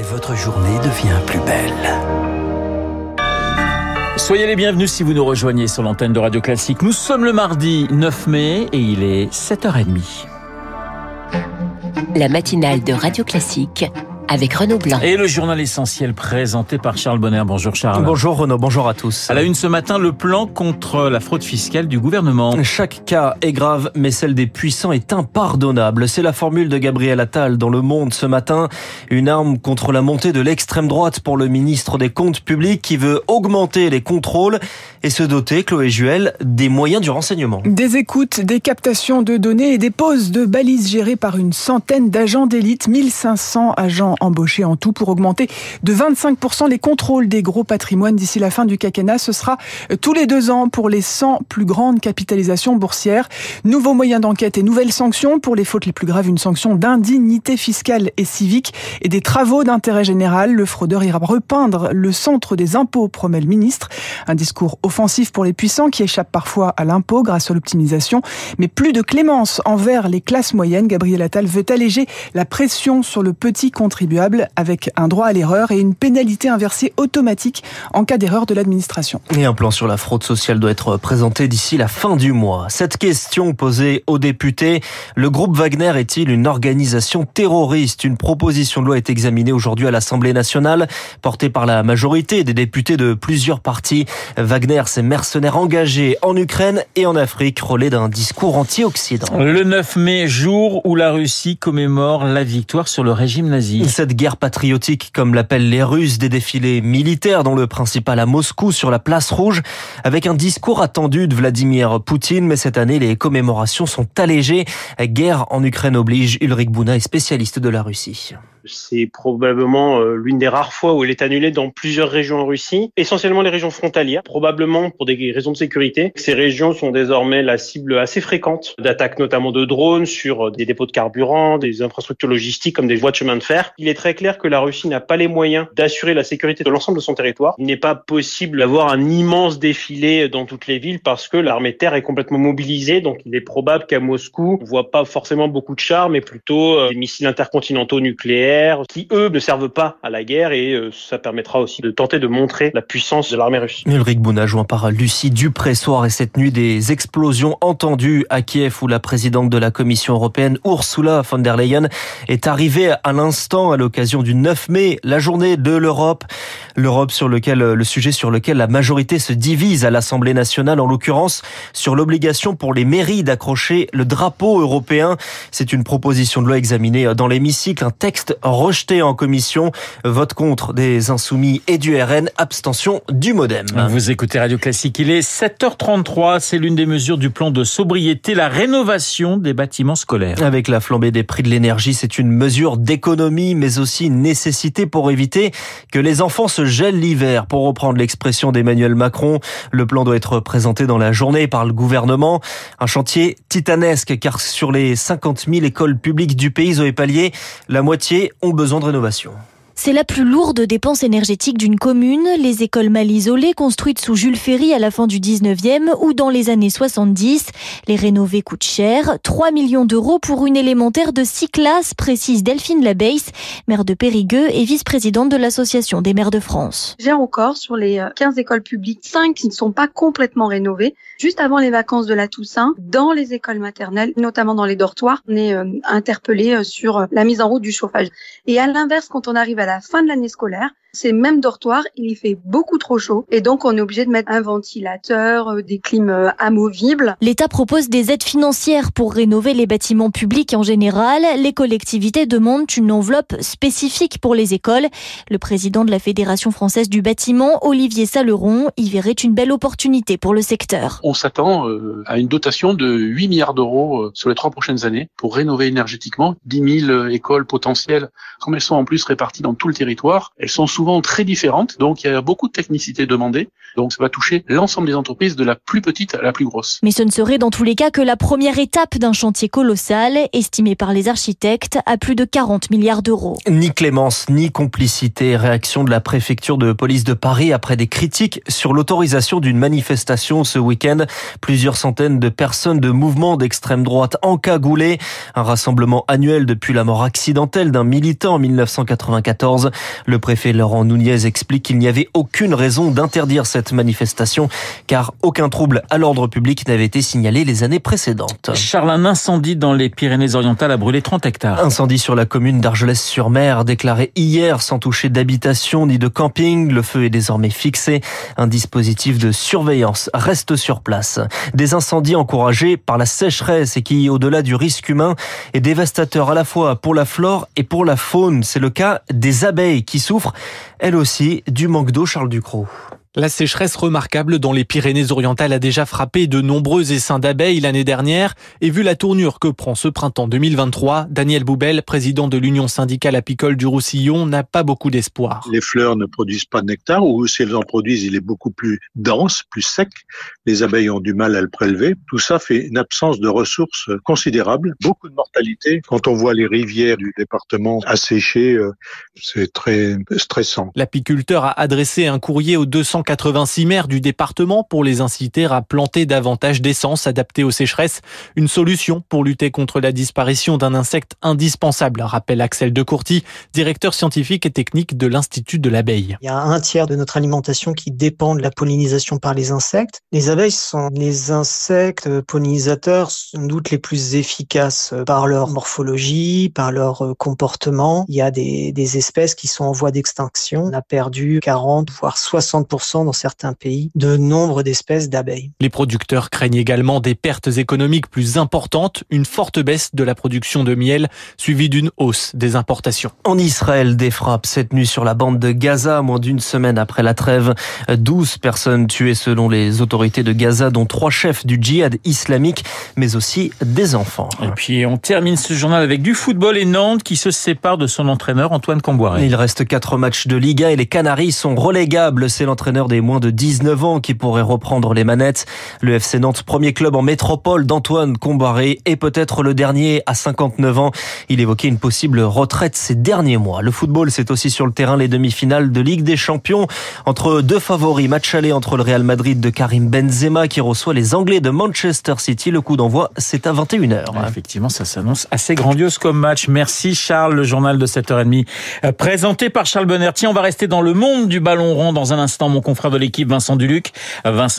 et votre journée devient plus belle. Soyez les bienvenus si vous nous rejoignez sur l'antenne de Radio Classique. Nous sommes le mardi 9 mai et il est 7h30. La matinale de Radio Classique avec Renaud Blanc. Et le journal essentiel présenté par Charles Bonner. Bonjour Charles. Bonjour Renaud, bonjour à tous. À la une ce matin, le plan contre la fraude fiscale du gouvernement. Chaque cas est grave, mais celle des puissants est impardonnable. C'est la formule de Gabriel Attal dans Le Monde ce matin. Une arme contre la montée de l'extrême droite pour le ministre des Comptes publics qui veut augmenter les contrôles et se doter, Chloé Juel, des moyens du renseignement. Des écoutes, des captations de données et des poses de balises gérées par une centaine d'agents d'élite, 1500 agents embauchés en tout pour augmenter de 25% les contrôles des gros patrimoines d'ici la fin du quinquennat. Ce sera euh, tous les deux ans pour les 100 plus grandes capitalisations boursières. Nouveaux moyens d'enquête et nouvelles sanctions pour les fautes les plus graves, une sanction d'indignité fiscale et civique et des travaux d'intérêt général. Le fraudeur ira repeindre le centre des impôts, promet le ministre. Un discours offensif pour les puissants qui échappent parfois à l'impôt grâce à l'optimisation, mais plus de clémence envers les classes moyennes. Gabriel Attal veut alléger la pression sur le petit contribuable avec un droit à l'erreur et une pénalité inversée automatique en cas d'erreur de l'administration. Et un plan sur la fraude sociale doit être présenté d'ici la fin du mois. Cette question posée aux députés, le groupe Wagner est-il une organisation terroriste Une proposition de loi est examinée aujourd'hui à l'Assemblée nationale, portée par la majorité des députés de plusieurs partis. Wagner, c'est mercenaires engagés en Ukraine et en Afrique, relais d'un discours anti-Occident. Le 9 mai, jour où la Russie commémore la victoire sur le régime nazi cette guerre patriotique, comme l'appellent les Russes, des défilés militaires dont le principal à Moscou sur la place rouge, avec un discours attendu de Vladimir Poutine. Mais cette année, les commémorations sont allégées. Guerre en Ukraine oblige. Ulrich Bouna est spécialiste de la Russie. C'est probablement euh, l'une des rares fois où elle est annulée dans plusieurs régions en Russie, essentiellement les régions frontalières, probablement pour des raisons de sécurité. Ces régions sont désormais la cible assez fréquente d'attaques notamment de drones sur euh, des dépôts de carburant, des infrastructures logistiques comme des voies de chemin de fer. Il est très clair que la Russie n'a pas les moyens d'assurer la sécurité de l'ensemble de son territoire. Il n'est pas possible d'avoir un immense défilé dans toutes les villes parce que l'armée de terre est complètement mobilisée. Donc il est probable qu'à Moscou, on voit pas forcément beaucoup de chars, mais plutôt euh, des missiles intercontinentaux nucléaires qui eux ne servent pas à la guerre et euh, ça permettra aussi de tenter de montrer la puissance de l'armée russe. Ulrich Bouna joint par Lucie Dupré soir et cette nuit des explosions entendues à Kiev où la présidente de la Commission européenne Ursula von der Leyen est arrivée à l'instant à l'occasion du 9 mai, la journée de l'Europe. L'Europe sur lequel le sujet sur lequel la majorité se divise à l'Assemblée nationale en l'occurrence sur l'obligation pour les mairies d'accrocher le drapeau européen. C'est une proposition de loi examinée dans l'hémicycle, un texte rejeté en commission. Vote contre des Insoumis et du RN. Abstention du Modem. Vous écoutez Radio Classique. Il est 7h33. C'est l'une des mesures du plan de sobriété, la rénovation des bâtiments scolaires. Avec la flambée des prix de l'énergie, c'est une mesure d'économie, mais aussi une nécessité pour éviter que les enfants se gèlent l'hiver. Pour reprendre l'expression d'Emmanuel Macron, le plan doit être présenté dans la journée par le gouvernement. Un chantier titanesque, car sur les 50 000 écoles publiques du pays, Zoé Pallier, la moitié ont besoin de rénovation. C'est la plus lourde dépense énergétique d'une commune. Les écoles mal isolées, construites sous Jules Ferry à la fin du 19e ou dans les années 70. Les rénover coûtent cher. 3 millions d'euros pour une élémentaire de 6 classes, précise Delphine Labeisse, maire de Périgueux et vice-présidente de l'Association des maires de France. J'ai encore sur les 15 euh, écoles publiques 5 qui ne sont pas complètement rénovées. Juste avant les vacances de la Toussaint, dans les écoles maternelles, notamment dans les dortoirs, on est euh, interpellé euh, sur la mise en route du chauffage. Et à l'inverse, quand on arrive à la fin de l'année scolaire, ces mêmes dortoirs, il y fait beaucoup trop chaud et donc on est obligé de mettre un ventilateur, euh, des clims euh, amovibles. L'État propose des aides financières pour rénover les bâtiments publics en général. Les collectivités demandent une enveloppe spécifique pour les écoles. Le président de la Fédération française du bâtiment, Olivier Saleron, y verrait une belle opportunité pour le secteur. On s'attend euh, à une dotation de 8 milliards d'euros sur les trois prochaines années pour rénover énergétiquement 10 000 écoles potentielles. Comme elles sont en plus réparties dans tout le territoire, elles sont souvent très différentes, donc il y a beaucoup de technicité demandée. Donc ça va toucher l'ensemble des entreprises de la plus petite à la plus grosse. Mais ce ne serait dans tous les cas que la première étape d'un chantier colossal, estimé par les architectes à plus de 40 milliards d'euros. Ni clémence, ni complicité. Réaction de la préfecture de police de Paris après des critiques sur l'autorisation d'une manifestation ce week-end. Plusieurs centaines de personnes de mouvements d'extrême droite encagoulées. Un rassemblement annuel depuis la mort accidentelle d'un militant en 1994. Le préfet Laurent explique qu'il n'y avait aucune raison d'interdire cette manifestation car aucun trouble à l'ordre public n'avait été signalé les années précédentes. Charles, un incendie dans les Pyrénées-Orientales a brûlé 30 hectares. Incendie sur la commune d'Argelès-sur-Mer déclaré hier sans toucher d'habitation ni de camping. Le feu est désormais fixé. Un dispositif de surveillance reste sur place. Des incendies encouragés par la sécheresse et qui, au-delà du risque humain, est dévastateur à la fois pour la flore et pour la faune. C'est le cas des abeilles qui souffrent, elles aussi, du manque d'eau, Charles Ducrot. La sécheresse remarquable dans les Pyrénées-Orientales a déjà frappé de nombreux essaims d'abeilles l'année dernière et vu la tournure que prend ce printemps 2023, Daniel Boubel, président de l'Union syndicale apicole du Roussillon, n'a pas beaucoup d'espoir. Les fleurs ne produisent pas de nectar ou si elles en produisent, il est beaucoup plus dense, plus sec. Les abeilles ont du mal à le prélever. Tout ça fait une absence de ressources considérable, beaucoup de mortalité. Quand on voit les rivières du département asséchées, euh, c'est très stressant. L'apiculteur a adressé un courrier aux 200 186 maires du département pour les inciter à planter davantage d'essences adaptées aux sécheresses. Une solution pour lutter contre la disparition d'un insecte indispensable, rappelle Axel de Courty, directeur scientifique et technique de l'Institut de l'abeille. Il y a un tiers de notre alimentation qui dépend de la pollinisation par les insectes. Les abeilles sont les insectes pollinisateurs sans doute les plus efficaces par leur morphologie, par leur comportement. Il y a des, des espèces qui sont en voie d'extinction. On a perdu 40 voire 60% dans certains pays de nombre d'espèces d'abeilles. Les producteurs craignent également des pertes économiques plus importantes, une forte baisse de la production de miel suivie d'une hausse des importations. En Israël, des frappes cette nuit sur la bande de Gaza, moins d'une semaine après la trêve. 12 personnes tuées selon les autorités de Gaza, dont trois chefs du djihad islamique, mais aussi des enfants. Et puis on termine ce journal avec du football et Nantes qui se sépare de son entraîneur Antoine Camboire. Il reste quatre matchs de Liga et les Canaries sont relégables. C'est l'entraîneur des moins de 19 ans qui pourrait reprendre les manettes. Le FC Nantes, premier club en métropole d'Antoine Combaré et peut-être le dernier à 59 ans. Il évoquait une possible retraite ces derniers mois. Le football, c'est aussi sur le terrain les demi-finales de Ligue des Champions entre deux favoris. Match aller entre le Real Madrid de Karim Benzema qui reçoit les Anglais de Manchester City. Le coup d'envoi, c'est à 21h. effectivement, ça s'annonce assez grandiose comme match. Merci Charles, le journal de 7h30 euh, présenté par Charles Bonner. Tiens, on va rester dans le monde du ballon rond dans un instant. Mon confrère de l'équipe Vincent Duluc.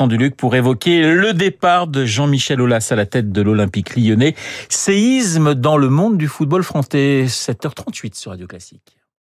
Duluc pour évoquer le départ de Jean-Michel Aulas à la tête de l'Olympique lyonnais. Séisme dans le monde du football français. 7h38 sur Radio Classique.